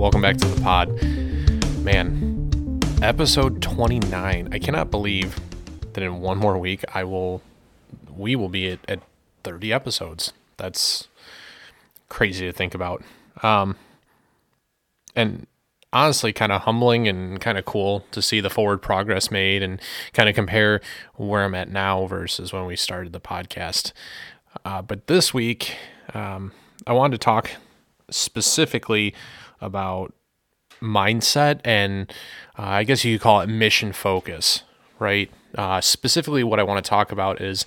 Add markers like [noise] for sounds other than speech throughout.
Welcome back to the pod. Man, episode 29. I cannot believe that in one more week I will we will be at, at 30 episodes. That's crazy to think about. Um and honestly kind of humbling and kind of cool to see the forward progress made and kind of compare where I'm at now versus when we started the podcast. Uh, but this week, um, I wanted to talk specifically about mindset and uh, I guess you could call it mission focus, right? Uh, specifically, what I want to talk about is,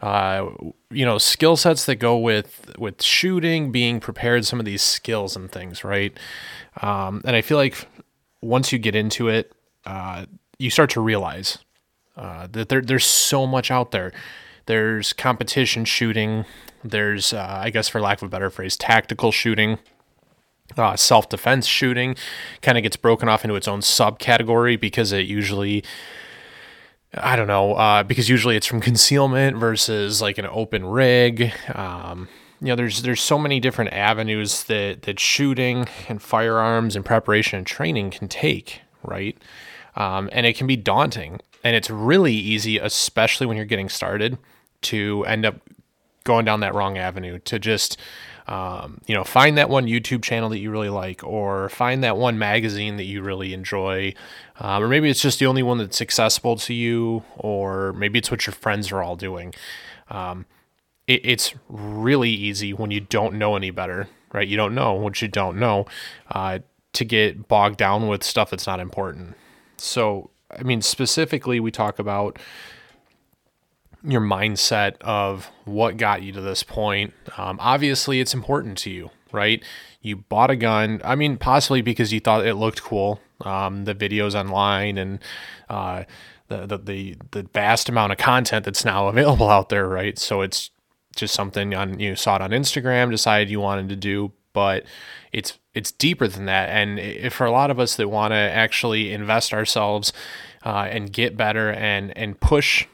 uh, you know, skill sets that go with with shooting, being prepared, some of these skills and things, right? Um, and I feel like once you get into it, uh, you start to realize uh, that there, there's so much out there. There's competition shooting. There's, uh, I guess, for lack of a better phrase, tactical shooting. Uh, self defense shooting kind of gets broken off into its own subcategory because it usually, I don't know, uh, because usually it's from [laughs] concealment versus like an open rig. Um, you know, there's there's so many different avenues that that shooting and firearms and preparation and training can take, right? Um, and it can be daunting, and it's really easy, especially when you're getting started, to end up going down that wrong avenue to just um, you know find that one youtube channel that you really like or find that one magazine that you really enjoy um, or maybe it's just the only one that's accessible to you or maybe it's what your friends are all doing. Um, it, it's really easy when you don't know any better right? You don't know what you don't know uh, to get bogged down with stuff that's not important. So i mean specifically we talk about your mindset of what got you to this point. Um, obviously, it's important to you, right? You bought a gun. I mean, possibly because you thought it looked cool. Um, the videos online and uh, the, the the vast amount of content that's now [laughs] available out there, right? So it's just something on you saw it on Instagram, decided you wanted to do, but it's it's deeper than that. And for a lot of us that want to actually invest ourselves uh, and get better and and push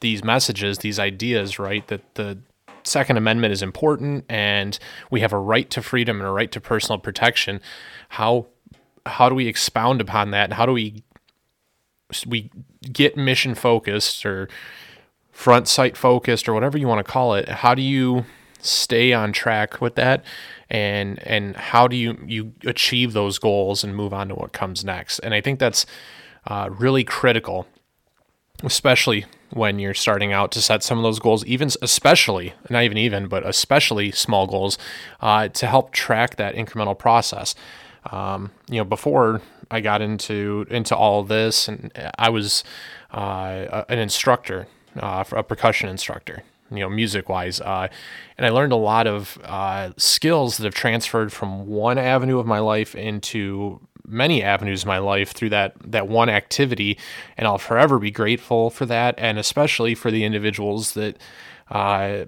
these messages, these ideas, right? That the Second Amendment is important and we have a right to freedom and a right to personal protection. How how do we expound upon that? And how do we we get mission focused or front sight focused or whatever you want to call it? How do you stay on track with that and and how do you you achieve those goals and move on to what comes next? And I think that's uh, really critical, especially when you're starting out to set some of those goals, even especially, not even even, but especially small goals uh, to help track that incremental process. Um, you know, before I got into into all this, and I was uh, an instructor, uh, a percussion instructor. You know, music wise, uh, and I learned a lot of uh, skills that have transferred from one avenue of my life into many avenues in my life through that that one activity, and I'll forever be grateful for that, and especially for the individuals that uh,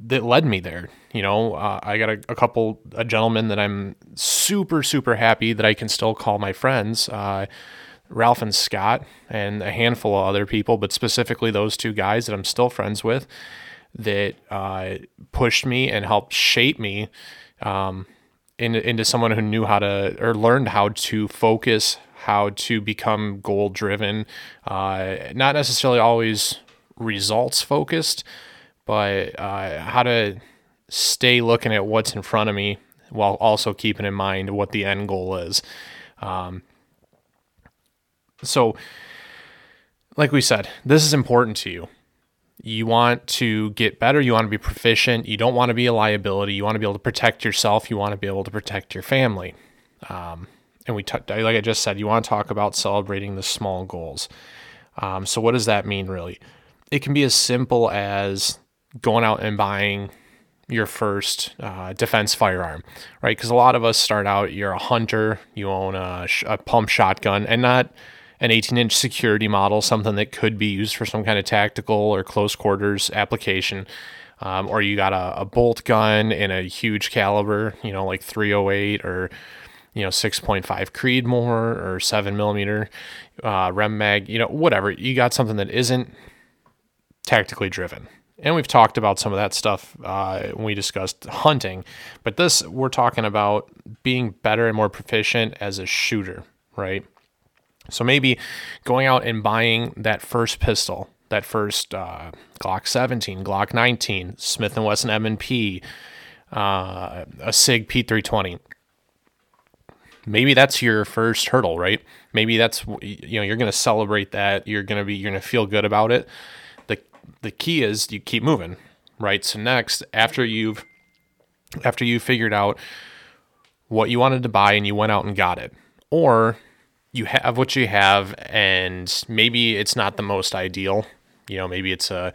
that led me there. You know, uh, I got a, a, couple a gentlemen that I'm super super happy that I can still call my friends. Uh, Ralph and Scott, and a handful of other people, but specifically those two guys that I'm still friends with, that uh, pushed me and helped shape me um, into, into someone who knew how to or learned how to focus, how to become goal driven, uh, not necessarily always results focused, but uh, how to stay looking at what's in front of me while also keeping in mind what the end goal is. Um, so, like we said, this is important to you you want to get better, you want to be proficient, you don't want to be a liability, you want to be able to protect yourself, you want to be able to protect your family. Um, and we, t- like I just said, you want to talk about celebrating the small goals. Um, so, what does that mean really? It can be as simple as going out and buying your first uh, defense firearm, right? Because a lot of us start out, you're a hunter, you own a, sh- a pump shotgun, and not an 18 inch security model, something that could be used for some kind of tactical or close quarters application. Um, or you got a, a, bolt gun in a huge caliber, you know, like 308 or, you know, 6.5 Creedmoor or 7 millimeter uh, Rem Mag, you know, whatever. You got something that isn't tactically driven. And we've talked about some of that stuff uh, when we discussed hunting. But this, we're talking about being better and more proficient as a shooter, right? So maybe going out and buying that first pistol, that first uh, Glock 17, Glock 19, Smith & Wesson M&P, uh, a SIG P320. Maybe that's your first hurdle, right? Maybe that's you know you're going to celebrate that. You're going to be you're going to feel good about it. the The key is you keep moving, right? So next, after you've after you figured out what you wanted to buy and you went out and got it, or you have what you have and maybe it's not the most ideal. You know, maybe it's a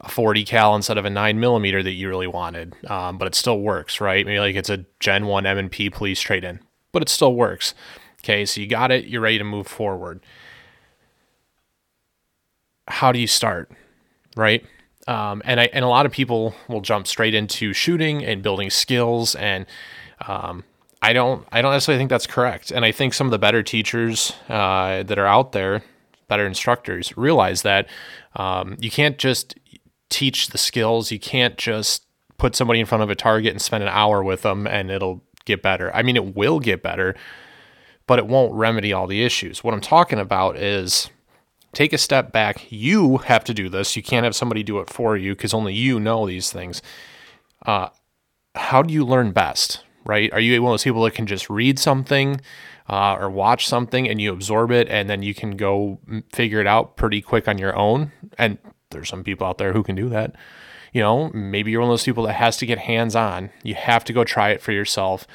a 40 cal instead of a 9 millimeter that you really wanted, um, but it still works, right? Maybe like it's a Gen 1 M&P police trade-in, but it still works. Okay, so you got it, you're ready to move forward. How do you start, right? Um, and I and a lot of people will jump straight into shooting and building skills, and um, I don't I don't necessarily think that's correct. And I think some of the better teachers uh, that are out there, better instructors, realize that um, you can't just teach the skills. You can't just put somebody in front of a target and spend an hour with them and it'll get better. I mean, it will get better, but it won't remedy all the issues. What I'm talking about is take a step back. You have to do this. You can't have somebody do it for you because only you know these things. Uh, how do you learn best? Right? Are you one of those people that can just read something uh, or watch something and you absorb it and then you can go figure it out pretty quick on your own? And there's some people out there who can do that. You know, maybe you're one of those people that has to get hands on. You have to go try it for yourself.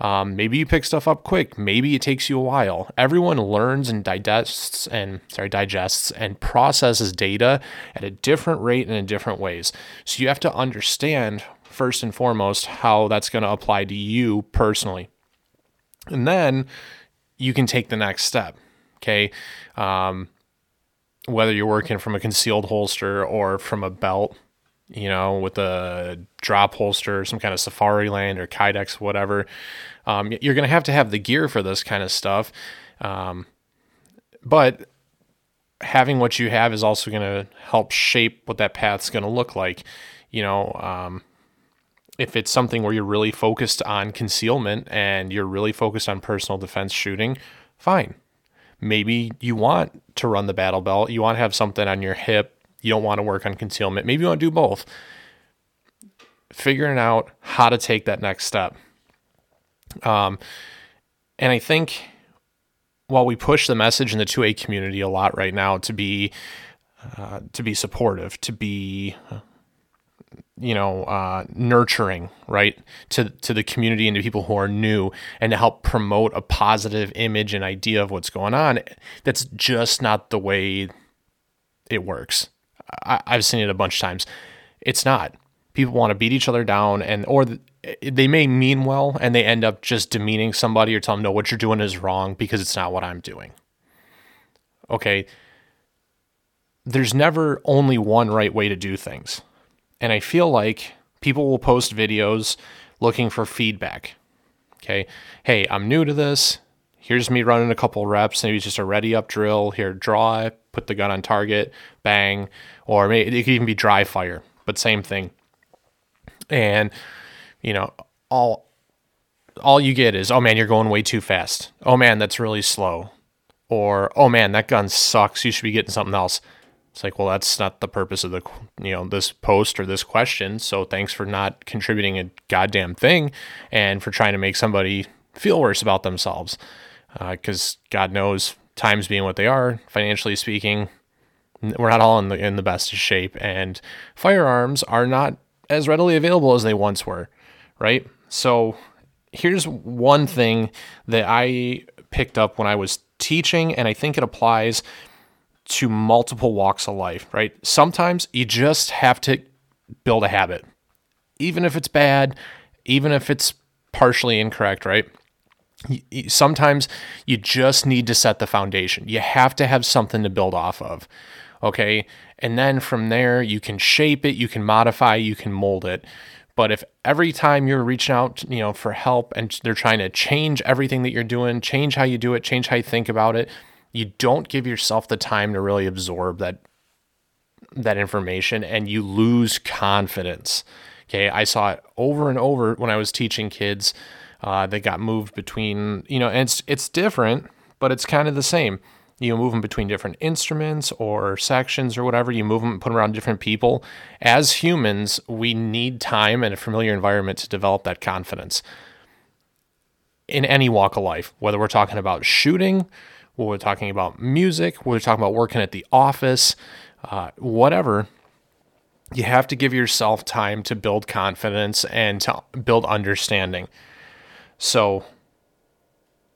Um, maybe you pick stuff up quick. Maybe it takes you a while. Everyone learns and digests and sorry digests and processes data at a different rate and in different ways. So you have to understand first and foremost how that's going to apply to you personally, and then you can take the next step. Okay. Um, whether you're working from a concealed holster or from a belt, you know, with a drop holster, some kind of Safariland or Kydex, whatever, um, you're going to have to have the gear for this kind of stuff. Um, but having what you have is also going to help shape what that path's going to look like. You know, um, if it's something where you're really focused on concealment and you're really focused on personal defense shooting, fine. Maybe you want to run the battle belt. You want to have something on your hip. You don't want to work on concealment. Maybe you want to do both. Figuring out how to take that next step. Um, and I think while we push the message in the 2A community a lot right now to be uh, to be supportive, to be you know, uh, nurturing, right, to to the community and to people who are new, and to help promote a positive image and idea of what's going on. That's just not the way it works. I, have seen it a bunch of times. It's not. People want to beat each other down, and or they may mean well, and they end up just demeaning somebody or telling them, "No, what you're doing is wrong because it's not what I'm doing." Okay. There's never only one right way to do things and I feel like people will post videos looking for feedback. Okay. Hey, I'm new to this. Here's me running a couple reps. Maybe it's just a ready up drill. Here, draw put the gun on target, bang. Or maybe it could even be dry fire, but same thing. And, you know, all all you get is, oh man, you're going way too fast. Oh man, that's really slow. Or, oh man, that gun sucks. You should be getting something else. It's like, well, that's not the purpose of the, you know, this post or this question. So thanks for not contributing a goddamn thing and for trying to make somebody feel worse about themselves. Because uh, God knows, times being what they are, financially speaking, we're not all in the in the best shape, and firearms are not as readily available as they once were, right? So here's one thing that I picked up when I was teaching, and I think it applies to multiple walks of life, right? Sometimes you just have to build a habit, even if it's bad, even if it's partially incorrect, right? Sometimes you just need to set the foundation. You have to have something to build off of. Okay. And then from there, you can shape it, you can modify, you can mold it. But if every time you're reaching out, you know, for help and they're trying to change everything that you're doing, change how you do it, change how you think about it, you don't give yourself the time to really absorb that that information and you lose confidence. Okay, I saw it over and over when I was teaching kids uh, that got moved between, you know, and it's it's different, but it's kind of the same. You move them between different instruments or sections or whatever. You move them, and put them around different people. As humans, we need time and a familiar environment to develop that confidence in any walk of life, whether we're talking about shooting, whether we're talking about music, whether we're talking about working at the office, uh, whatever you have to give yourself time to build confidence and to build understanding. So,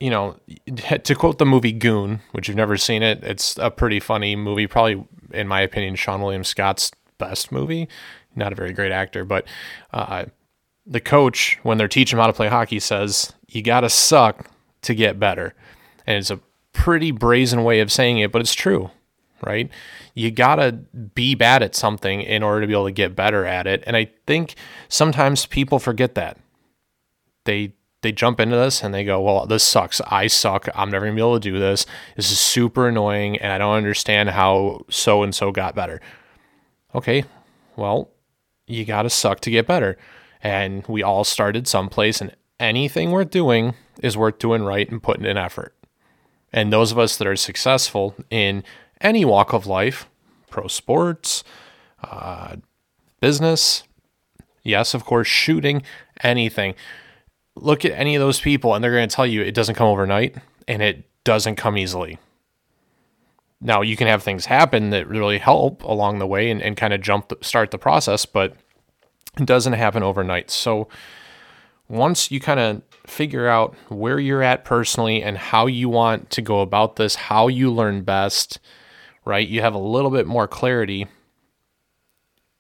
you know, [laughs] to quote the movie Goon, which you've never seen it, it's a pretty funny movie. Probably, in my opinion, Seann William Scott's best movie. Not a very great actor, but uh, the coach, when they're teaching him how to play hockey, says, You got to suck to get better. And it's a pretty brazen way of saying it, but it's true right? You got to be bad at something in order to be able to get better at it. And I think sometimes people forget that. They they jump into this and they go, "Well, this sucks. I suck. I'm never going to be able to do this. This is super annoying and I don't understand how so and so got better." Okay. Well, you got to suck to get better. And we all started someplace and anything worth doing is worth doing right and putting in effort. And those of us that are successful in any walk of life, pro sports, uh, business, yes, of course, shooting, anything. Look at any of those people, and they're going to tell you it doesn't come overnight and it doesn't come easily. Now, you can have things happen that really help along the way and, and kind of jump, the, start the process, but it doesn't happen overnight. So, once you kind of figure out where you're at personally and how you want to go about this, how you learn best, right? You have a little bit more clarity.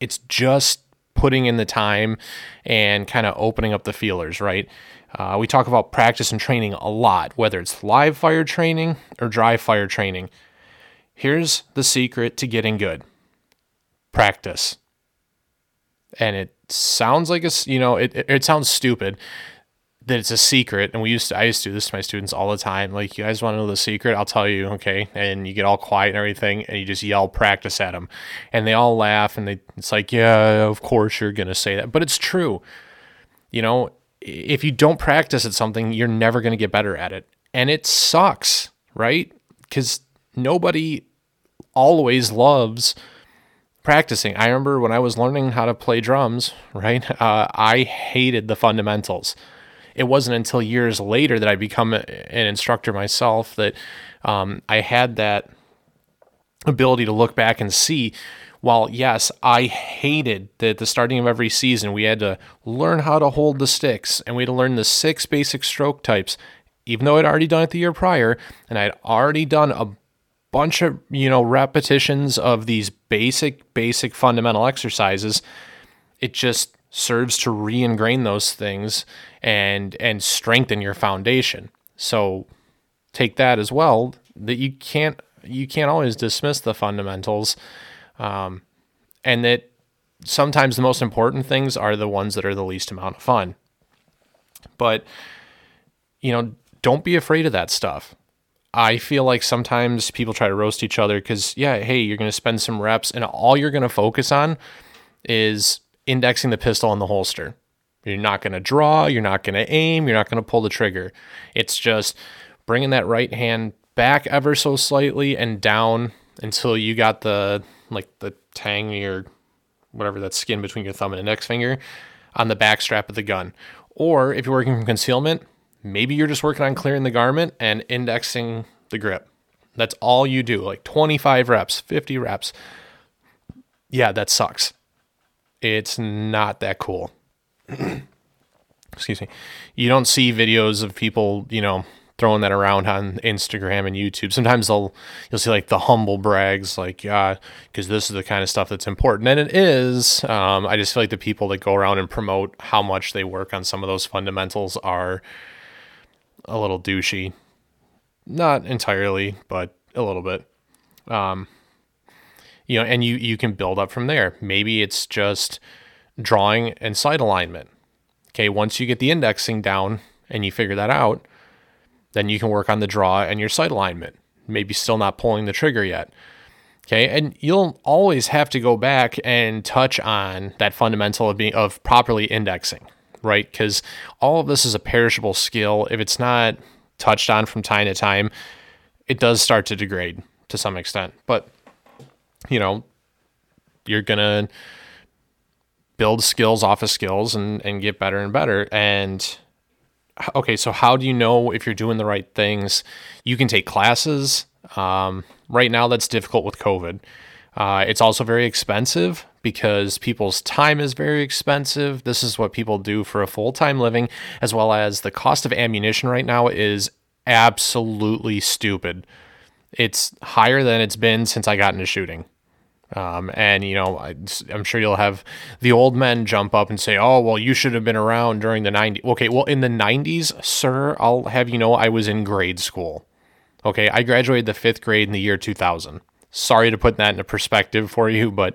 It's just putting in the time and kind of opening up the feelers, right? Uh, we talk about practice and training a lot, whether it's live fire training or dry fire training. Here's the secret to getting good practice. And it sounds like a, you know, it, it, it sounds stupid that it's a secret and we used to i used to do this to my students all the time like you guys want to know the secret? I'll tell you okay? And you get all quiet and everything and you just yell practice at them and they all laugh and they it's like yeah of course you're going to say that. But it's true. You know if you don't practice at something you're never going to get better at it. And it sucks right? Because nobody always loves practicing. I remember when i was learning how to play drums right [laughs] uh, i hated the fundamentals it wasn't until years later that I become an instructor myself that um, I had that ability to look back and see. While yes, I hated that at the starting of every season we had to learn how to hold the sticks and we had to learn the six basic stroke types, even though I'd already done it the year prior and I'd already done a bunch of you know repetitions of these basic basic fundamental exercises. It just serves to re-ingrain those things and and strengthen your foundation. So take that as well that you can't you can't always dismiss the fundamentals, um, and that sometimes the most important things are the ones that are the least amount of fun. But you know, don't be afraid of that stuff. I feel like sometimes people try to roast each other because, yeah, hey, you're going to spend some reps and all you're going to focus on is indexing the pistol in the holster. You're not going to draw, you're not going to aim, you're not going to pull the trigger. It's just bringing that right hand back ever so slightly and down until you got the like the tang or whatever that skin between your thumb and index finger on the back strap of the gun. Or if you're working from concealment, maybe you're just working on clearing the garment and indexing the grip. That's all you do, like 25 reps, 50 reps. Yeah, that sucks. It's not that cool. [clears throat] excuse me, you don't see videos of people, you know, throwing that around on Instagram and YouTube. Sometimes they'll you'll see like the humble brags, like yeah, because this is the kind of stuff that's important, and it is. Um, I just feel like the people that go around and promote how much they work on some of those fundamentals are a little douchey. Not entirely, but a little bit. Um, you know, and you you can build up from there. Maybe it's just drawing and sight alignment. Okay, once you get the indexing down and you figure that out, then you can work on the draw and your sight alignment. Maybe still not pulling the trigger yet. Okay, and you'll always have to go back and touch on that fundamental of being of properly indexing, right? Because all of this is a perishable skill. If it's not touched on from time to time, it does start to degrade to some extent. But you know, you're gonna build skills off of skills and and get better and better. And okay, so how do you know if you're doing the right things? You can take classes. Um, right now, that's difficult with COVID. Uh, it's also very expensive because people's time is very expensive. This is what people do for a full time living, as well as the cost of ammunition right now is absolutely stupid. It's higher than it's been since I got into shooting. Um, and you know, I, am sure you'll have the old men jump up and say, "Oh, well, you should have been around during the 90s." Okay, well, in the 90s, sir, I'll have you know, I was in grade school. Okay, I graduated the fifth grade in the year 2000. Sorry to put that into perspective for you, but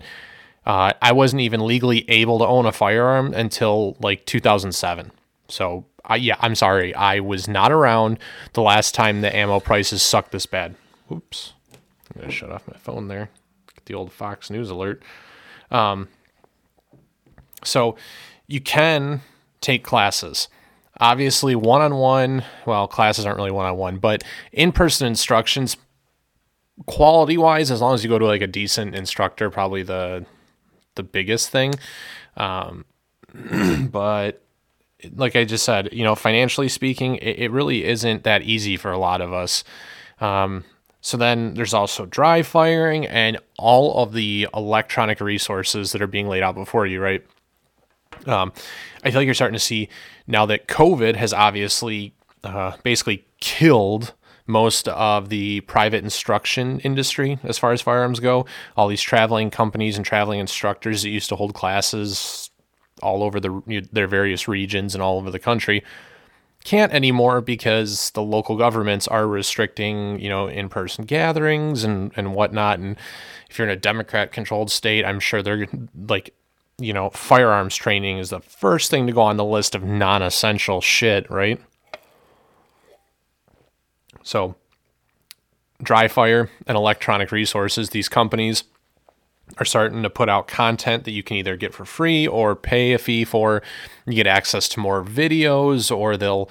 uh, I wasn't even legally able to own a firearm until like 2007. So, I, yeah, I'm sorry. I was not around the last time the ammo prices sucked this bad. Oops. I'm to shut off my phone there. The old Fox News alert. Um, so, you can take classes. Obviously, one on one, well, classes aren't really one on one, but in person instructions, quality wise, as long as you go to like a decent instructor, probably the the biggest thing. Um, [clears throat] but like I just said, you know, financially speaking, it, it, really isn't that easy for a lot of us. Um, so then there's also dry firing and all of the electronic resources that are being laid out before you, right? Um, I feel like you're starting to see now that COVID has obviously uh, basically killed most of the private instruction industry as far as firearms go. All these traveling companies and traveling instructors that used to hold classes all over the their various regions and all over the country can't anymore because the local governments are restricting, you know, in-person gatherings and and whatnot. And if you're in a Democrat-controlled state, I'm sure they're like you know, firearms training is the first thing to go on the list of non essential shit, right? So, dry fire and electronic resources, these companies are starting to put out content that you can either get for free or pay a fee for. You get access to more videos, or they'll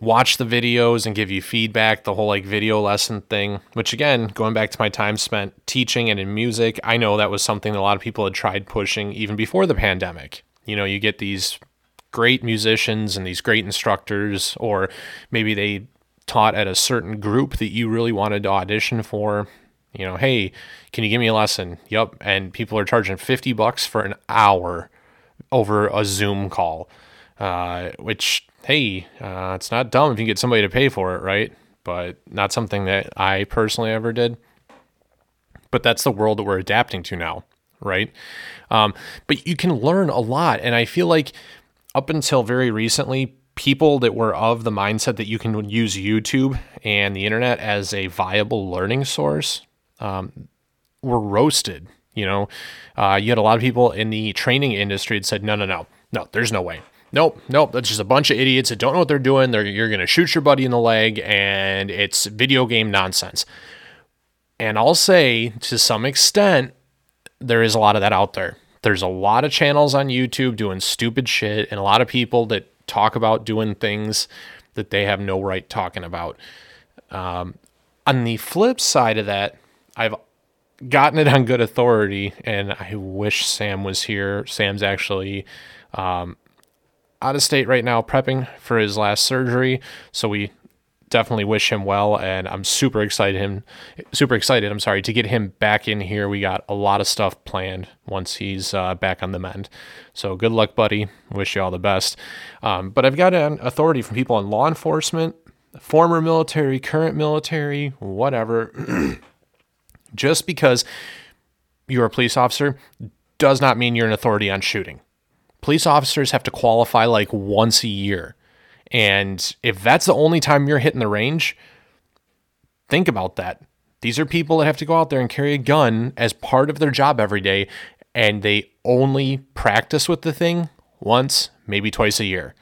watch the videos and give you feedback, the whole like video lesson thing, which again, going back to my time spent teaching and in music, I know that was something that a lot of people had tried pushing even before the pandemic. You know, you get these great musicians and these great instructors, or maybe they taught at a certain group that you really wanted to audition for. You know, hey, can you give me a lesson? Yep. And people are charging 50 bucks for an hour over a Zoom call, uh, which hey, uh, it's not dumb if you get somebody to pay for it, right? But not something that I personally ever did. But that's the world that we're adapting to now, right? Um, but you can learn a lot. And I feel like up until very recently, people that were of the mindset that you can use YouTube and the internet as a viable learning source um, were roasted. You know, uh, you had a lot of people in the training industry that said, no, no, no, no, there's no way. Nope, nope. That's just a bunch of idiots that don't know what they're doing. They're, you're going to shoot your buddy in the leg, and it's video game nonsense. And I'll say, to some extent, there is a lot of that out there. There's a lot of channels on YouTube doing stupid shit, and a lot of people that talk about doing things that they have no right talking about. Um, on the flip side of that, I've gotten it on good authority, and I wish Sam was here. Sam's actually um, out of state right now prepping for his last surgery. So we definitely wish him well and I'm super excited him super excited, I'm sorry, to get him back in here. We got a lot of stuff planned once he's uh, back on the mend. So good luck, buddy. Wish you all the best. Um, but I've got an authority from people in law enforcement, former military, current military, whatever. [clears throat] Just because you're a police officer does not mean you're an authority on shooting police officers have to qualify like once a year. And if that's the only time you're hitting the range, think about that. These are people that have to go out there and carry a gun as part of their job every day, and they only practice with the thing once, maybe twice a year.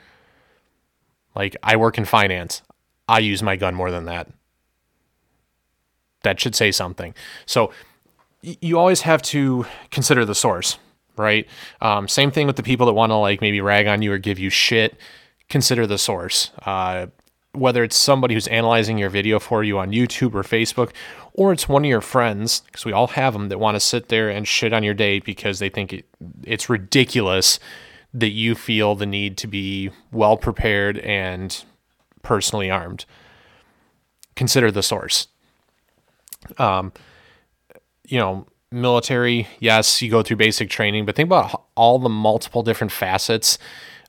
Like, I work in finance, I use my gun more than that. That should say something. So you always have to consider the source, right? Um, same thing with the people that want to like maybe rag on you or give you shit. Consider the source. Uh, whether it's somebody who's analyzing your video for you on YouTube or Facebook, or it's one of your friends, because we all have them that want to sit there and shit on your day because they think it, it's ridiculous that you feel the need to be well prepared and personally armed. Consider the source. Um, you know, military, yes, you go through basic training, but think about all the multiple different facets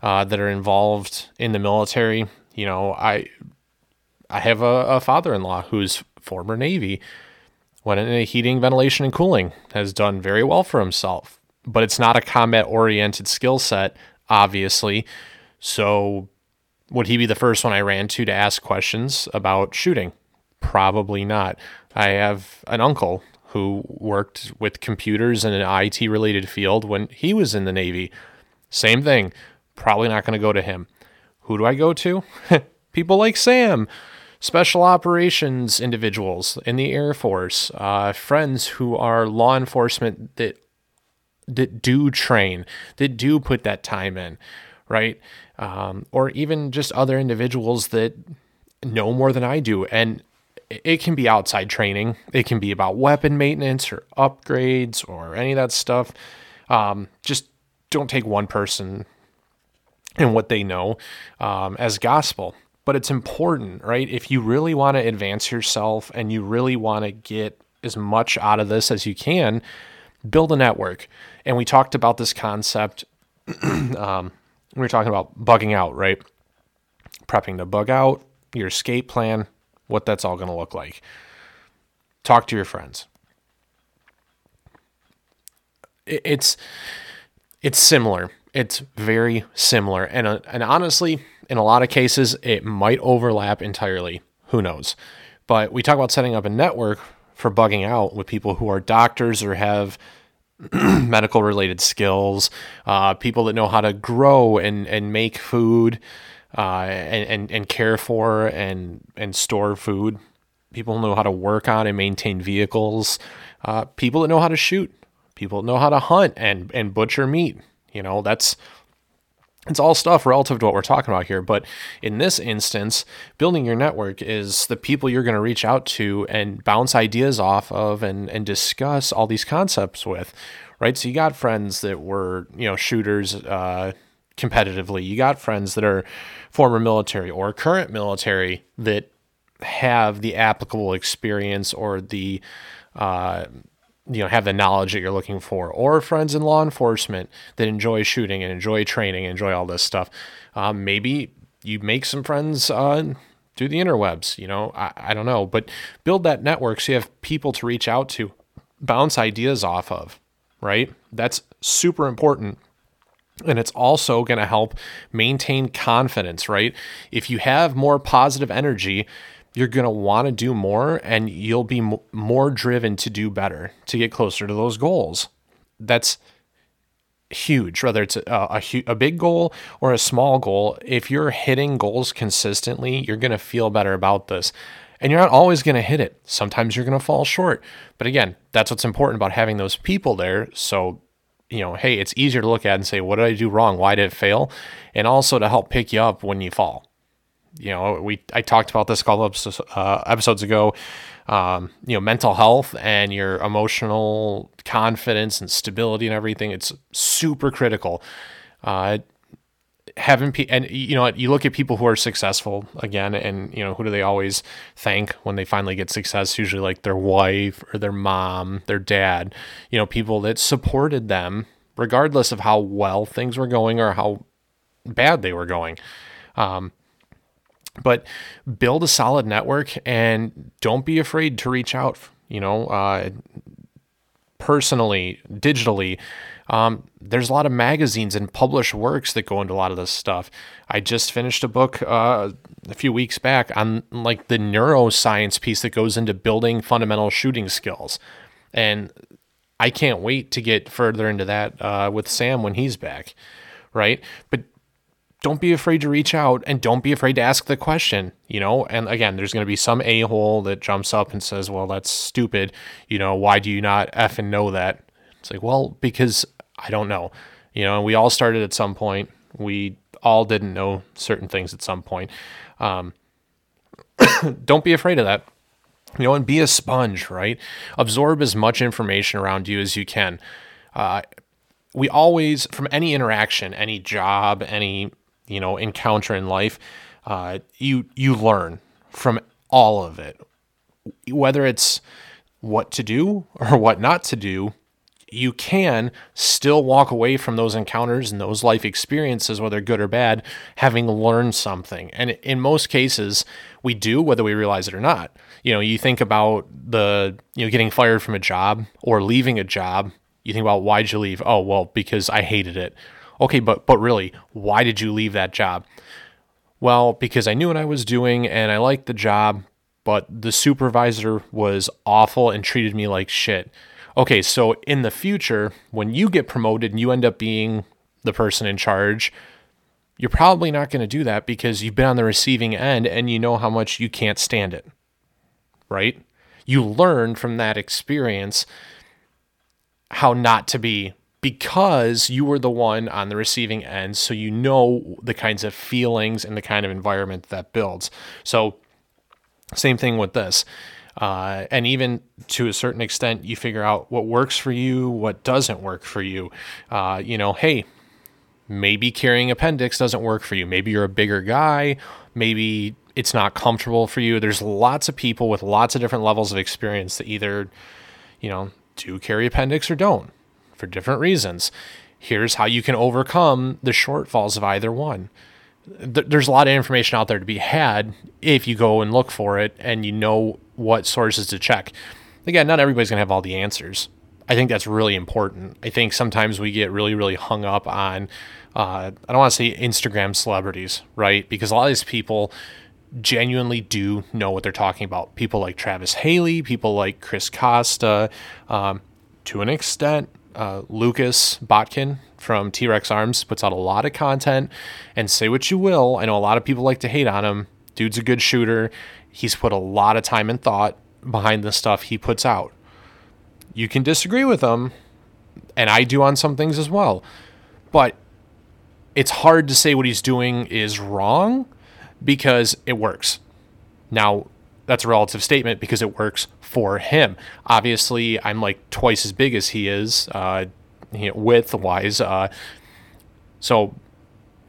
uh, that are involved in the military. You know, I I have a, a father-in-law who's former Navy, went into heating, ventilation, and cooling, has done very well for himself. But it's not a combat-oriented skill set, obviously. So, would he be the first one I ran to to ask questions about shooting? Probably not. I have an uncle who worked with computers in an IT related field when he was in the Navy. Same thing. Probably not going to go to him. Who do I go to? [laughs] People like Sam, special operations individuals in the Air Force, uh, friends who are law enforcement that that do train, that do put that time in, right? Um, or even just other individuals that know more than I do. And it can be outside training. It can be about weapon maintenance or upgrades or any of that stuff. Um, just don't take one person and what they know um, as gospel. But it's important, right? If you really want to advance yourself and you really want to get as much out of this as you can, build a network. And we talked about this concept. [clears throat] um, we were talking about bugging out, right? Prepping to bug out, your escape plan, what that's all going to look like. Talk to your friends. It's it's similar. It's very similar, and uh, and honestly, in a lot of cases, it might overlap entirely. Who knows? But we talk about setting up a network for bugging out with people who are doctors or have [clears throat] medical related skills, uh, people that know how to grow and, and make food, uh, and, and, and care for and, and store food. People know how to work on and maintain vehicles. Uh, people that know how to shoot. People that know how to hunt and, and butcher meat. You know, that's it's all stuff relative to what we're talking about here. But in this instance, building your network is the people you're going to reach out to and bounce ideas off of and, and discuss all these concepts with, right? So you got friends that were, you know, shooters, uh, competitively. You got friends that are former military or current military that have the applicable experience or the uh, you know have the knowledge that you're looking for or friends in law enforcement that enjoy shooting and enjoy training and enjoy all this stuff. Um, maybe you make some friends uh, through the interwebs you know I, I don't know but build that network so you have people to reach out to bounce ideas off of right? That's super important and it's also going to help maintain confidence, right? If you have more positive energy, you're going to want to do more and you'll be more driven to do better, to get closer to those goals. That's huge, whether it's a, a, a big goal or a small goal. If you're hitting goals consistently, you're going to feel better about this. And you're not always going to hit it. Sometimes you're going to fall short. But again, that's what's important about having those people there. So you know, hey, it's easier to look at and say, what did I do wrong? Why did it fail? And also to help pick you up when you fall. You know, we I talked about this a couple episodes, uh, episodes ago. Um, you know, mental health and your emotional confidence and stability and everything. It's super critical. Uh, having pe- and you know you look at people who are successful again and you know who do they always thank when they finally get success? Usually like their wife or their mom their dad you know people that supported them regardless of how well things were going or how bad they were going. Um, but build a solid network and don't be afraid to reach out you know uh, personally digitally um, there's a lot of magazines and published works that go into a lot of this stuff. I just finished a book uh, a few weeks back on like the neuroscience piece that goes into building fundamental shooting skills, and I can't wait to get further into that uh, with Sam when he's back, right? But don't be afraid to reach out and don't be afraid to ask the question, you know? And again, there's going to be some a hole that jumps up and says, well, that's stupid. You know, why do you not effing know that? It's like, well, because I don't know. You know, we all started at some point. We all didn't know certain things at some point. Um, [coughs] don't be afraid of that. You know, and be a sponge, right? Absorb as much information around you as you can. Uh, we always, from any interaction, any job, any you know encounter in life, uh, you you learn from all of it, whether it's what to do or what not to do you can still walk away from those encounters and those life experiences, whether good or bad, having learned something. And in most cases, we do, whether we realize it or not. You know, you think about the, you know, getting fired from a job or leaving a job. You think about why'd you leave? Oh, well, because I hated it. Okay, but but really, why did you leave that job? Well, because I knew what I was doing and I liked the job, but the supervisor was awful and treated me like shit okay, so in the future, when you get promoted and you end up being the person in charge, you're probably not going to do that because you've been on the receiving end and you know how much you can't stand it. Right? You learn from that experience how not to be because you were the one on the receiving end. So you know the kinds of feelings and the kind of environment that builds. So, same thing with this. Uh, and even to a certain extent, you figure out what works for you, what doesn't work for you. Uh, you know, hey, maybe carrying appendix doesn't work for you. Maybe you're a bigger guy. Maybe it's not comfortable for you. There's lots of people with lots of different levels of experience that either, you know, do carry appendix or don't for different reasons. Here's how you can overcome the shortfalls of either one there's a lot of information out there to be had if you go and look for it and you know what sources to check. Again, not everybody's going to have all the answers. I think that's really important. I think sometimes we get really, really hung up on, uh, I don't want to say Instagram celebrities, right? Because a lot of these people genuinely do know what they're talking about. People like Travis Haley, people like Chris Costa, um, to an extent, uh, Lucas Botkin from T Rex Arms puts out a lot of content. And say what you will, I know a lot of people like to hate on him. Dude's a good shooter. He's put a lot of time and thought behind the stuff he puts out. You can disagree with him, and I do on some things as well. But it's hard to say what he's doing is wrong because it works. Now, that's a relative statement because it works for him. Obviously, I'm like twice as big as he is, uh, width wise. Uh, so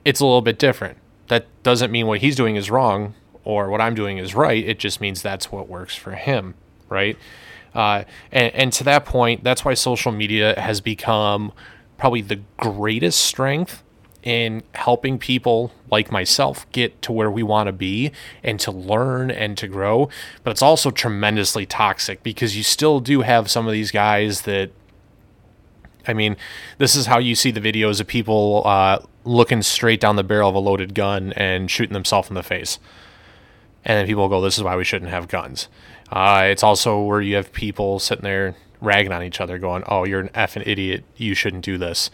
it's a little bit different. That doesn't mean what he's doing is wrong or what I'm doing is right. It just means that's what works for him, right? Uh, and, and to that point, that's why social media has become probably the greatest strength in helping people like myself get to where we want to be and to learn and to grow. But it's also tremendously toxic because you still do have some of these guys that, I mean, this is how you see the videos of people uh, looking straight down the barrel of a loaded gun and shooting themselves in the face. And then people go, this is why we shouldn't have guns. Uh, it's also where you have people sitting there ragging on each other, going, oh, you're an effing idiot. You shouldn't do this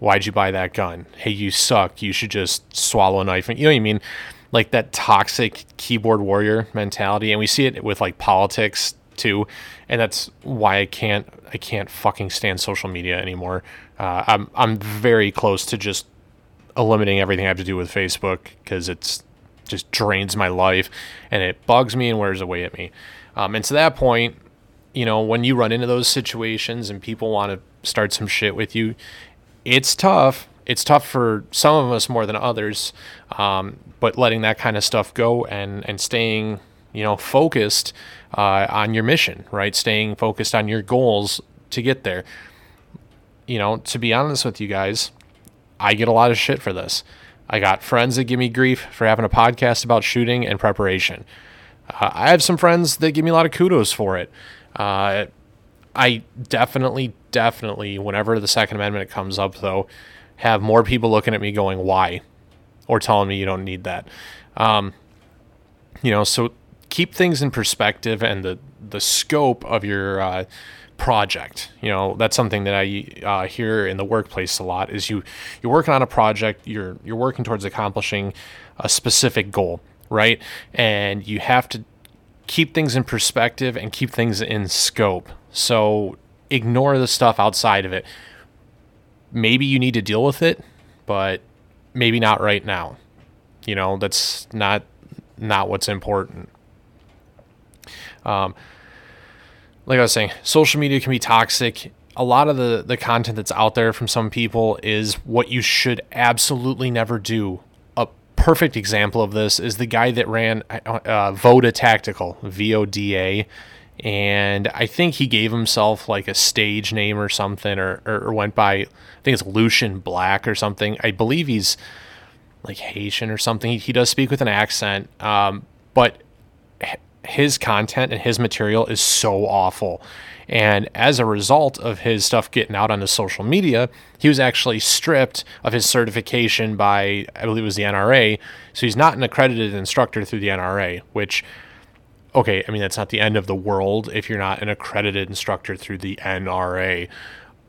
Why'd you buy that gun? Hey, you suck. You should just swallow a knife. You know what I mean? Like that toxic keyboard warrior mentality. And we see it with like politics too. And that's why I can't I can't fucking stand social media anymore. Uh, I'm I'm very close to just eliminating everything I have to do with Facebook because it's just drains my life and it bugs me and wears away at me. Um, and to that point, you know, when you run into those situations and people want to start some shit with you, it's tough. It's tough for some of us more than others, um, but letting that kind of stuff go and and staying, you know, focused uh, on your mission, right? Staying focused on your goals to get there. You know, to be honest with you guys, I get a lot of shit for this. I got friends that give me grief for having a podcast about shooting and preparation. Uh, I have some friends that give me a lot of kudos for it. Uh, I definitely, definitely, whenever the Second Amendment comes up, though, have more people looking at me going, why? Or telling me you don't need that. Um, you know, so keep things in perspective and the, the scope of your uh, project. You know, that's something that I uh, hear in the workplace a lot. Is you you're working on a project, you're you're working towards accomplishing a specific goal, right? And you have to keep things in perspective and keep things in scope. So ignore the stuff outside of it. Maybe you need to deal with it, but maybe not right now. You know, that's not not what's important. Um, like I was saying, social media can be toxic. A lot of the the content that's out there from some people is what you should absolutely never do. A perfect example of this is the guy that ran uh, Voda Tactical, V O D A, and I think he gave himself like a stage name or something, or, or, or went by I think it's Lucian Black or something. I believe he's like Haitian or something. He, he does speak with an accent, um, but his content and his material is so awful. And as a result of his stuff getting out onto social media, he was actually stripped of his certification by, I believe it was the NRA. So he's not an accredited instructor through the NRA, which, okay, I mean, that's not the end of the world if you're not an accredited instructor through the NRA.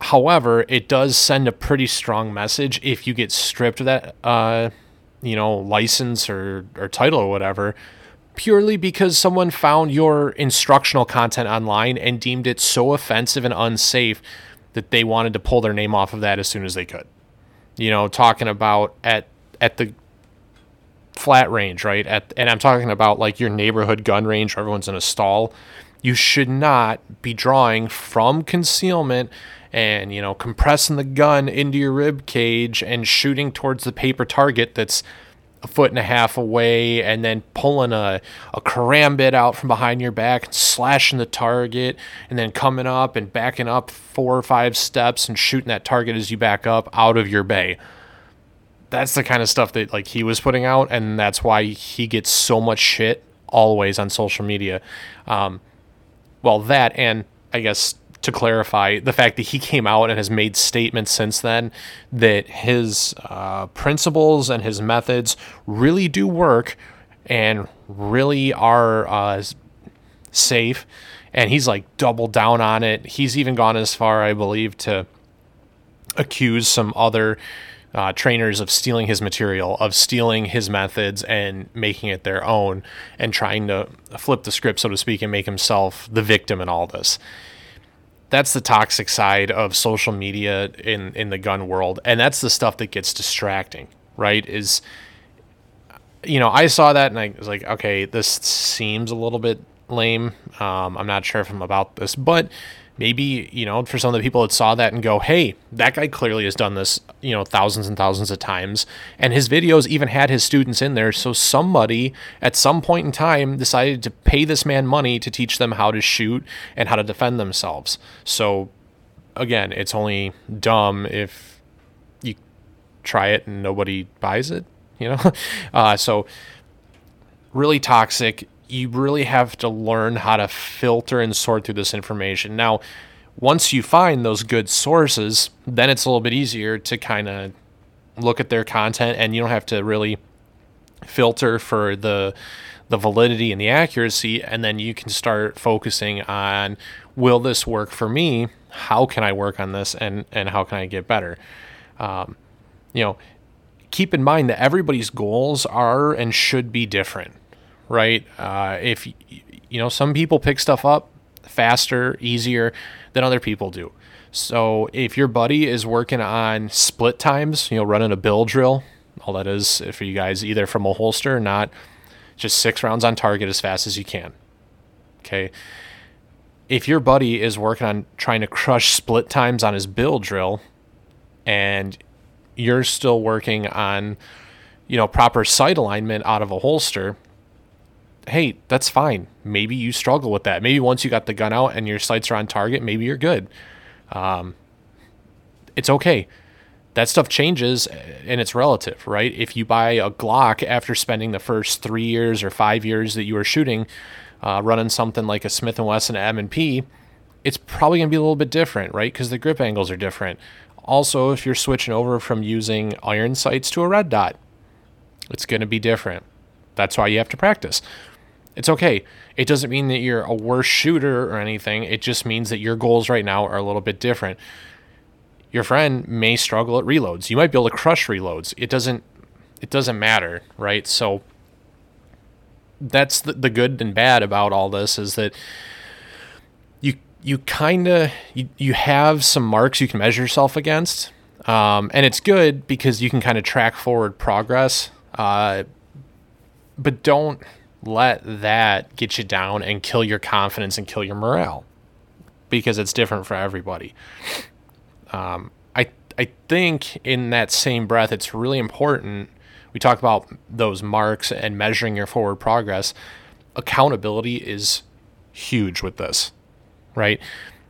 However, it does send a pretty strong message if you get stripped of that, uh, you know, license or, or title or whatever purely because someone found your instructional content online and deemed it so offensive and unsafe that they wanted to pull their name off of that as soon as they could. You know, talking about at at the flat range, right? At and I'm talking about like your neighborhood gun range where everyone's in a stall. You should not be drawing from concealment and you know compressing the gun into your rib cage and shooting towards the paper target that's a foot and a half away and then pulling a, a karambit out from behind your back and slashing the target and then coming up and backing up four or five steps and shooting that target as you back up out of your bay. That's the kind of stuff that like he was putting out and that's why he gets so much shit always on social media. Um, well, that and I guess to clarify the fact that he came out and has made statements since then that his uh, principles and his methods really do work and really are uh, safe. And he's like doubled down on it. He's even gone as far, I believe, to accuse some other uh, trainers of stealing his material, of stealing his methods and making it their own, and trying to flip the script, so to speak, and make himself the victim in all this that's the toxic side of social media in in the gun world and that's the stuff that gets distracting right is you know i saw that and i was like okay this seems a little bit lame. Um, i'm not sure if i'm about this but maybe you know for some of the people that saw that and go hey that guy clearly has done this you know thousands and thousands of times. And his videos even had his students in there. So somebody at some point in time decided to pay this man money to teach them how to shoot and how to defend themselves. So again it's only dumb if you try it and nobody buys it you know? [laughs] Uh, so really toxic you really have to learn how to filter and sort through this information. Now, once you find those good sources, then it's a little bit easier to kind of look at their content and you don't have to really filter for the the validity and the accuracy and then you can start focusing on will this work for me? How can i work on this and and how can i get better? Um, you know keep in mind that everybody's goals are and should be different right? Uh, if you know, some people pick stuff up faster, easier than other people do. So if your buddy is working on split times, you know, running a bill drill, all that is for you guys either from a holster or not, just six rounds on target as fast as you can. Okay. If your buddy is working on trying to crush split times on his bill drill and you're still working on, you know, proper sight alignment out of a holster, hey, that's fine. Maybe you struggle with that. Maybe once you got the gun out and your sights are on target, maybe you're good. Um, it's okay. That stuff changes and it's relative, right? If you buy a Glock after spending the first three years or five years that you were shooting, uh, running something like a Smith Wesson M&P, it's probably going to be a little bit different, right? Because the grip angles are different. Also, if you're switching over from using iron sights to a red dot, it's going to be different. That's why you have to practice It's okay. It doesn't mean that you're a worse shooter or anything. It just means that your goals right now are a little bit different. Your friend may struggle at reloads. You might be able to crush reloads. It doesn't it doesn't matter, right? So that's the, the good and bad about all this is that you you kind of you, you have some marks you can measure yourself against um, and it's good because you can kind of track forward progress uh, but don't let that get you down and kill your confidence and kill your morale because it's different for everybody um, I, I think in that same breath it's really important we talk about those marks and measuring your forward progress. Accountability is huge with this, right?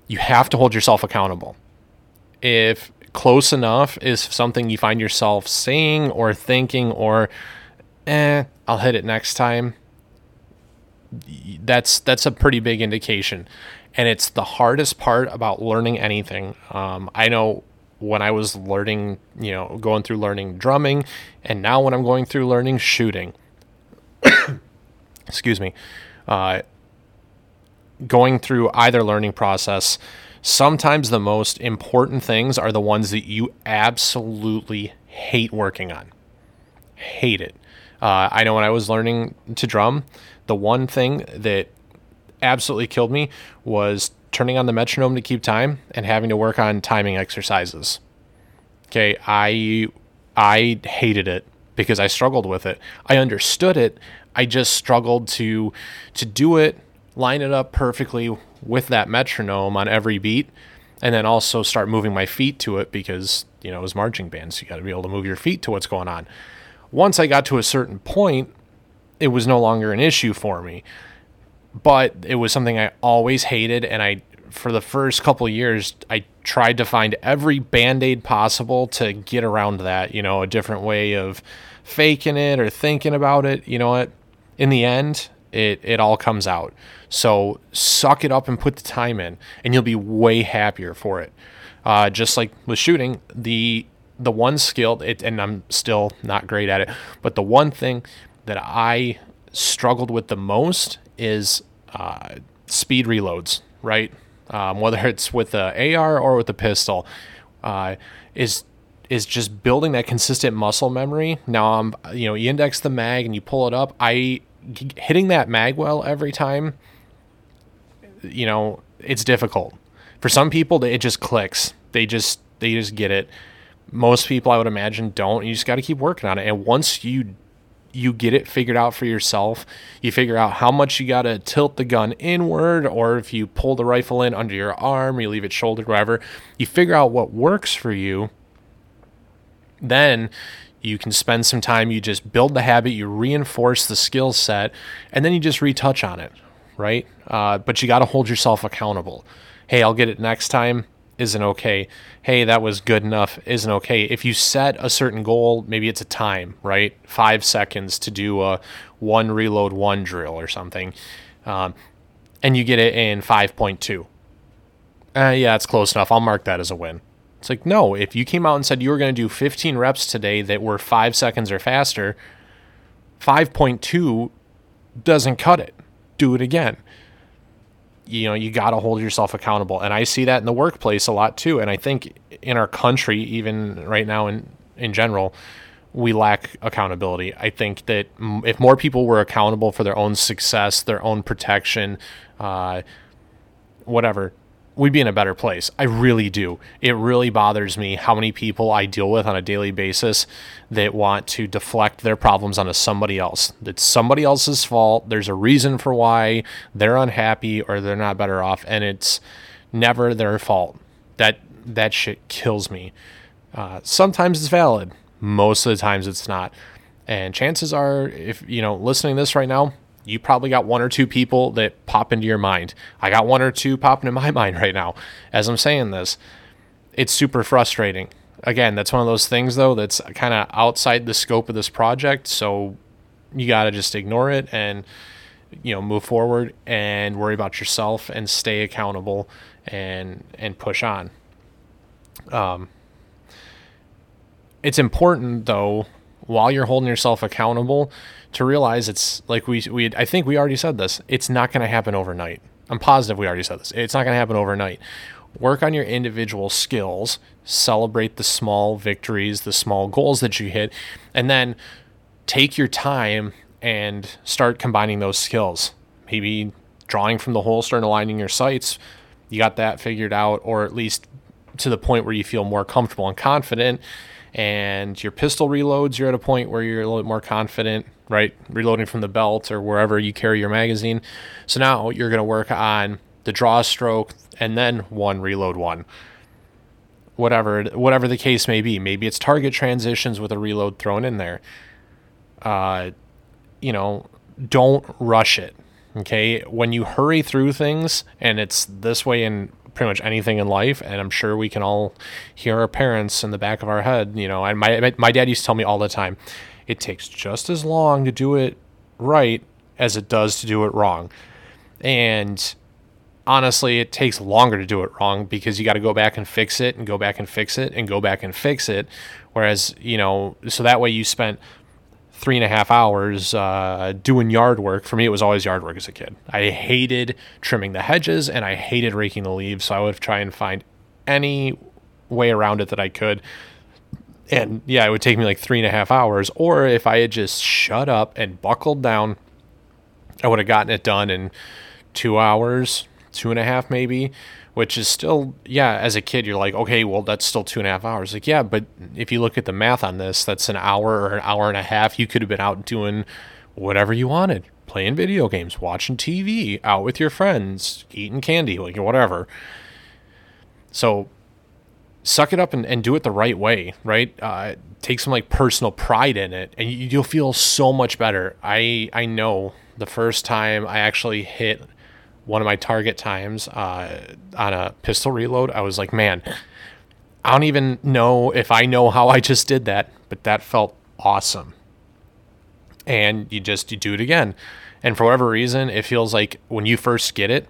You have to hold yourself accountable. If close enough is something you find yourself saying or thinking or eh, I'll hit it next time, that's that's a pretty big indication. And it's the hardest part about learning anything. Um, I know when I was learning, you know, going through learning drumming, and now when I'm going through learning shooting. [coughs] Excuse me. Uh, going through either learning process, sometimes the most important things are the ones that you absolutely hate working on. Hate it. Uh, I know when I was learning to drum, the one thing that absolutely killed me was turning on the metronome to keep time and having to work on timing exercises. Okay, I I hated it because I struggled with it. I understood it. I just struggled to to do it, line it up perfectly with that metronome on every beat, and then also start moving my feet to it because you know it was marching band, so you got to be able to move your feet to what's going on. Once I got to a certain point, it was no longer an issue for me but it was something I always hated, and I for the first couple years I tried to find every band-aid possible to get around that, you know, a different way of faking it or thinking about it. You know what? In the end, it it all comes out. So suck it up and put the time in, and you'll be way happier for it. Uh, just like with shooting, the the one skill, it, and I'm still not great at it, but the one thing that I struggled with the most is uh, speed reloads, right? Um, whether [laughs] it's with the AR or with the pistol, uh, is is just building that consistent muscle memory. Now I'm, you know, you index the mag and you pull it up. I hitting that mag well every time. You know, it's difficult. For some people, it just clicks. They just they just get it. Most people, I would imagine, don't. You just got to keep working on it. And once you you get it figured out for yourself. You figure out how much you got to tilt the gun inward, or if you pull the rifle in under your arm, you leave it shouldered, wherever. You figure out what works for you. Then you can spend some time, you just build the habit, you reinforce the skill set, and then you just retouch on it, right? Uh, but you got to hold yourself accountable. Hey, I'll get it next time isn't okay. Hey, that was good enough isn't okay. If you set a certain goal, maybe it's a time, right? Five seconds to do a one reload, one drill or something, um, and you get it in 5.2. Uh, yeah, it's close enough. I'll mark that as a win. It's like, no, if you came out and said you were going to do 15 reps today that were five seconds or faster, 5.2 doesn't cut it. Do it again you know you got to hold yourself accountable. And i see that in the workplace a lot too. And i think in our country even right now in in general we lack accountability. I think that if more people were accountable for their own success their own protection uh, whatever we'd be in a better place. I really do. It really bothers me how many people I deal with on a daily basis that want to deflect their problems onto somebody else. It's somebody else's fault. There's a reason for why they're unhappy or they're not better off, and it's never their fault. That that shit kills me. Uh, sometimes it's valid. Most of the times it's not. And chances are, if you know, listening to this right now, you probably got one or two people that pop into your mind. I got one or two popping in my [laughs] mind right now as I'm saying this. It's super frustrating. Again, that's one of those things though that's kind of outside the scope of this project, so you got to just ignore it and you know, move forward and worry about yourself and stay accountable and and push on. Um it's important though while you're holding yourself accountable to realize it's like we we I think we already said this. It's not going to happen overnight. I'm positive we already said this. It's not going to happen overnight. Work on your individual skills, celebrate the small victories, the small goals that you hit, and then take your time and start combining those skills. Maybe drawing from the holster and aligning your sights, you got that figured out, or at least to the point where you feel more comfortable and confident. And your pistol reloads, you're at a point where you're a little bit more confident, right? Reloading from the belt or wherever you carry your magazine. So now you're going to work on the draw stroke and then one reload one. Whatever whatever the case may be. Maybe it's target transitions with a reload thrown in there. Uh, you know, don't rush it. Okay. When you hurry through things, and it's this way in pretty much anything in life, and I'm sure we can all hear our parents in the back of our head, you know, and my, my dad used to tell me all the time it takes just as long to do it right as it does to do it wrong. And honestly, it takes longer to do it wrong because you got to go back and fix it and go back and fix it and go back and fix it. Whereas, you know, so that way you spent three and a half hours uh, doing yard work. For me, it was always yard work as a kid. I hated trimming the hedges and I hated raking the leaves. So I would try and find any way around it that I could. And yeah, it would take me like three and a half hours. Or if I had just shut up and buckled down, I would have gotten it done in two hours, two and a half maybe which is still yeah as a kid you're like okay well that's still two and a half hours. Like yeah but if you look at the math on this that's an hour or an hour and a half. You could have been out doing whatever you wanted playing video games watching tv out with your friends eating candy like whatever. So suck it up and, and do it the right way right? Uh, take some like personal pride in it and you, you'll feel so much better. I i know the first time i actually hit one of my target times uh, on a pistol reload, I was like, man, I don't even know if I know how I just did that, but that felt awesome. And you just you do it again. And for whatever reason, it feels like when you first get it,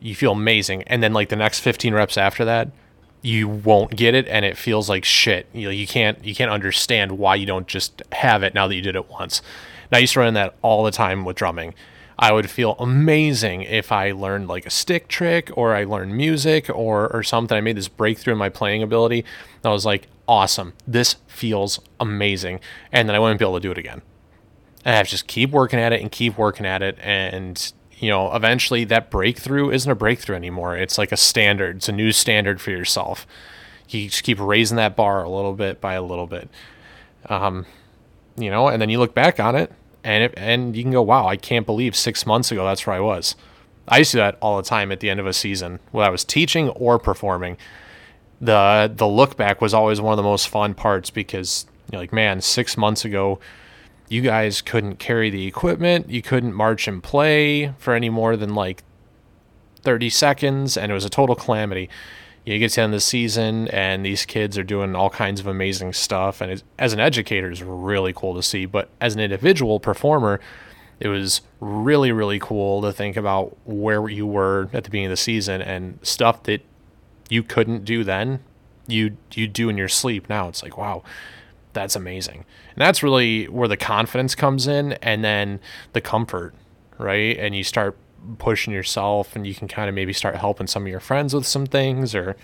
you feel amazing. And then like the next 15 reps after that, you won't get it and it feels like shit. You know, you can't you can't understand why you don't just have it now that you did it once. And I used to run that all the time with drumming. I would feel amazing if I learned like a stick trick or I learned music or or something. I made this breakthrough in my playing ability. I was like, awesome. This feels amazing. And then I wouldn't be able to do it again. And I have to just keep working at it and keep working at it. And, you know, eventually that breakthrough isn't a breakthrough anymore. It's like a standard. It's a new standard for yourself. You just keep raising that bar a little bit by a little bit. Um, you know, and then you look back on it and it, and you can go, wow, I can't believe six months ago that's where I was. I used to do that all the time at the end of a season, whether I was teaching or performing. the The look back was always one of the most fun parts because you're like, man, six months ago, you guys couldn't carry the equipment, you couldn't march and play for any more than like 30 seconds, and it was a total calamity you get to the end of the season and these kids are doing all kinds of amazing stuff. And as an educator it's really cool to see. But as an individual performer it was really really cool to think about where you were at the beginning of the season and stuff that you couldn't do then you you do in your sleep now. It's like wow that's amazing. And that's really where the confidence comes in and then the comfort right? And you start pushing yourself and you can kind of maybe start helping some of your friends with some things or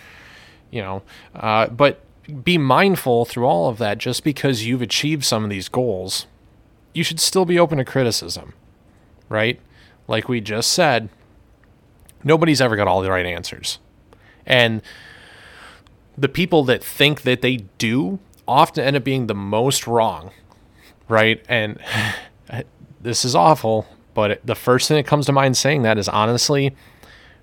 you know uh, but be mindful through all of that just because you've achieved some of these goals you should still be open to criticism right? Like we just said nobody's ever got all the right answers. And the people that think that they do often end up being the most wrong right? And [sighs] this is awful but the first thing that comes to mind saying that is honestly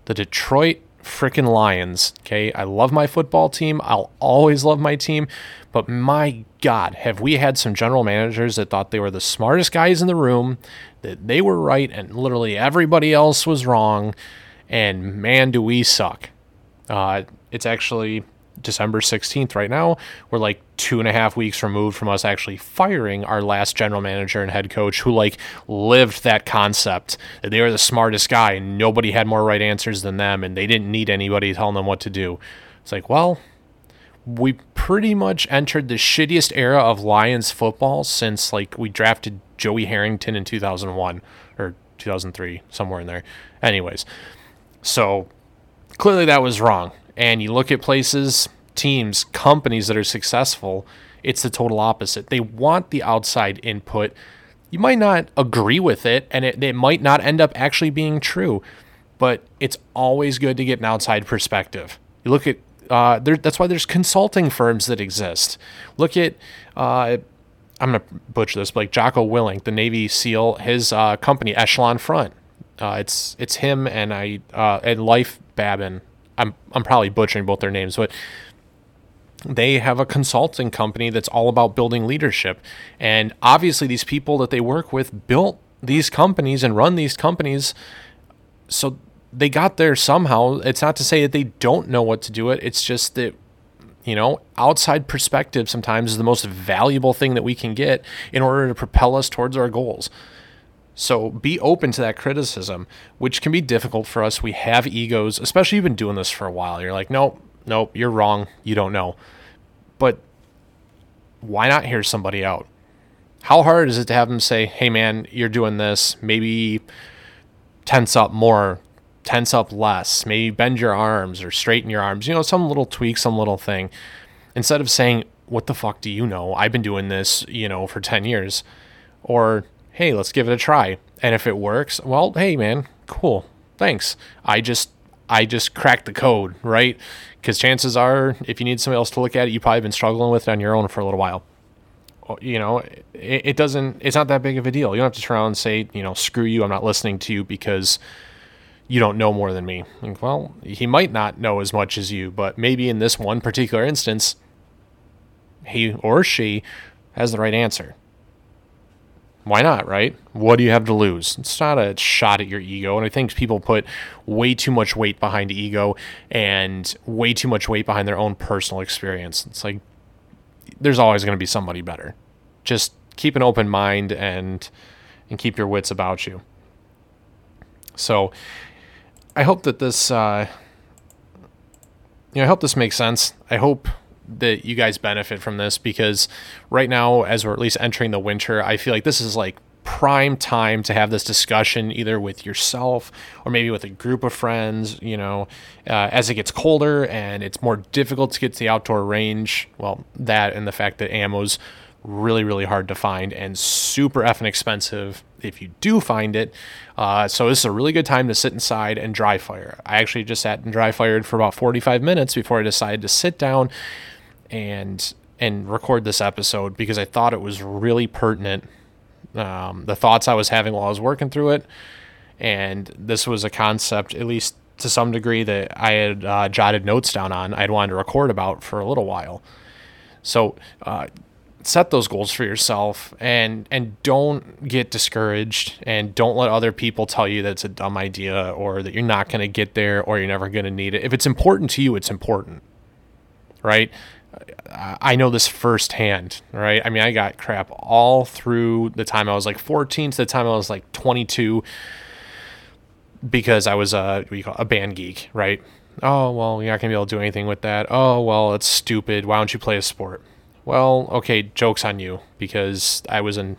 the Detroit freaking Lions. Okay. I love my football team. I'll always love my team. But my God, have we had some general managers that thought they were the smartest guys in the room, that they were right and literally everybody else was wrong. And man, do we suck. Uh, it's actually December 16th right now. We're like two and a half weeks removed from us actually firing our last general manager and head coach who like lived that concept that they were the smartest guy and nobody had more right answers than them and they didn't need anybody telling them what to do. It's like, well, we pretty much entered the shittiest era of Lions football since like we drafted Joey Harrington in 2001 or 2003, somewhere in there. Anyways, so clearly that was wrong. And you look at places, teams, companies that are successful, it's the total opposite. They want the outside input. You might not agree with it, and it, it might not end up actually being true, but it's always good to get an outside perspective. You look at uh, there, that's why there's consulting firms that exist. Look at uh, I'm gonna butcher this, but like Jocko Willink, the Navy SEAL, his uh, company Echelon Front. Uh, it's it's him and I uh, and Leif Babin. I'm I'm probably butchering both their names, but they have a consulting company that's all about building leadership. And obviously, these people that they work with built these companies and run these companies. So they got there somehow. It's not to say that they don't know what to do it. It's just that you know, outside perspective sometimes is the most valuable thing that we can get in order to propel us towards our goals. So be open to that criticism, which can be difficult for us. We have egos, especially you've been doing this for a while. You're like, nope, nope, you're wrong. You don't know. But why not hear somebody out? How hard is it to have them say, hey, man, you're doing this. Maybe tense up more tense up less, maybe bend your arms or straighten your arms, you know, some little tweak, some little thing. Instead of saying, what the fuck do you know? I've been doing this, you know, for 10 years. Or, hey, let's give it a try. And if it works, well, hey, man, cool. Thanks. I just I just cracked the code, right? Because chances are, if you need somebody else to look at it, you probably been struggling with it on your own for a little while. Oh, you know, it, it doesn't. It's not that big of a deal. You don't have to turn around and say, you know, screw you. I'm not listening to you because you don't know more than me. Like, well, he might not know as much as you, but maybe in this one particular instance, he or she has the right answer. Why not, right? What do you have to lose? It's not a shot at your ego. And I think people put way too much weight behind ego and way too much weight behind their own personal experience. It's like there's always going to be somebody better. Just keep an open mind and and keep your wits about you. So, I hope that this, uh, you know, I hope this makes sense. I hope that you guys benefit from this because right now, as we're at least entering the winter, I feel like this is like prime time to have this discussion either with yourself or maybe with a group of friends you know uh, as it gets colder and it's more difficult to get to the outdoor range well that and the fact that ammo's really really hard to find and super effing expensive if you do find it. Uh, so this is a really good time to sit inside and dry fire. I actually just sat and dry fired for about 45 minutes before I decided to sit down and and record this episode because I thought it was really pertinent. Um, the thoughts I was having while I was working through it, and this was a concept, at least to some degree, that I had uh, jotted notes down on. I'd wanted to record about for a little while. So uh, set those goals for yourself and and don't get discouraged and don't let other people tell you that it's a dumb idea or that you're not going to get there or you're never going to need it. If it's important to you, it's important. Right? I know this firsthand, right? I mean, I got crap all through the time I was like 14 to the time I was like 22 because I was a what you call it, a band geek, right? Oh, well, you're not going to be able to do anything with that. Oh, well, it's stupid. Why don't you play a sport? Well, okay, joke's on you because I was a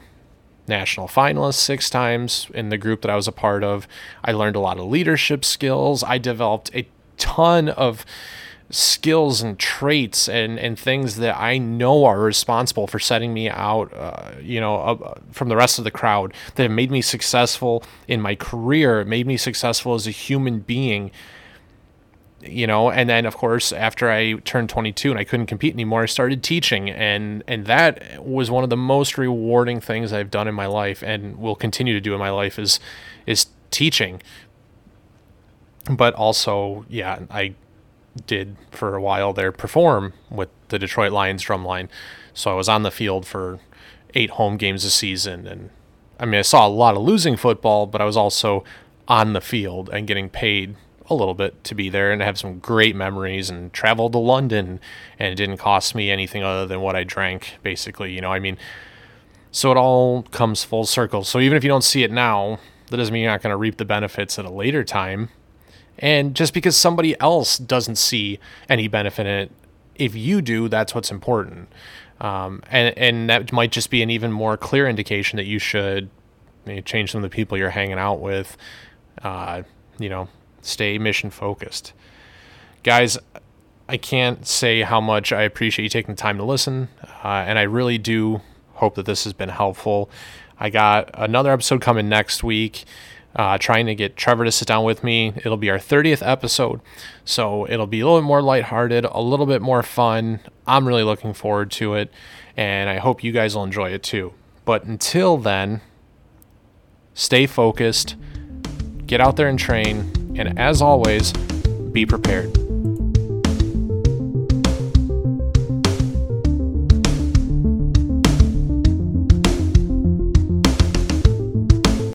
national finalist six times in the group that I was a part of. I learned a lot of leadership skills. I developed a ton of skills and traits and, and things that I know are responsible for setting me out, uh, you know, uh, from the rest of the crowd that have made me successful in my career, made me successful as a human being you know? And then of course after i turned 22 and i couldn't compete anymore i started teaching. And and that was one of the most rewarding things i've done in my life and will continue to do in my life is is teaching. But also yeah i did for a while there perform with the detroit lions drumline so i was on the field for eight home games a season and i mean i saw a lot of losing football but i was also on the field and getting paid a little bit to be there and have some great memories and traveled to London and it didn't cost me anything other than what I drank basically, you know. I mean, so it all comes full circle. So even if you don't see it now, that doesn't mean you're not going to reap the benefits at a later time. And just because somebody else doesn't see any benefit in it, if you do, that's what's important. Um, and, and that might just be an even more clear indication that you should maybe change some of the people you're hanging out with. Uh, you know, stay mission focused. Guys, I can't say how much I appreciate you taking the time to listen. Uh, and I really do hope that this has been helpful. I got another episode coming next week. Uh, trying to get Trevor to sit down with me. It'll be our 30th episode, so it'll be a little bit more lighthearted, a little bit more fun. I'm really looking forward to it, and I hope you guys will enjoy it too. But until then, stay focused, get out there and train, and as always, be prepared.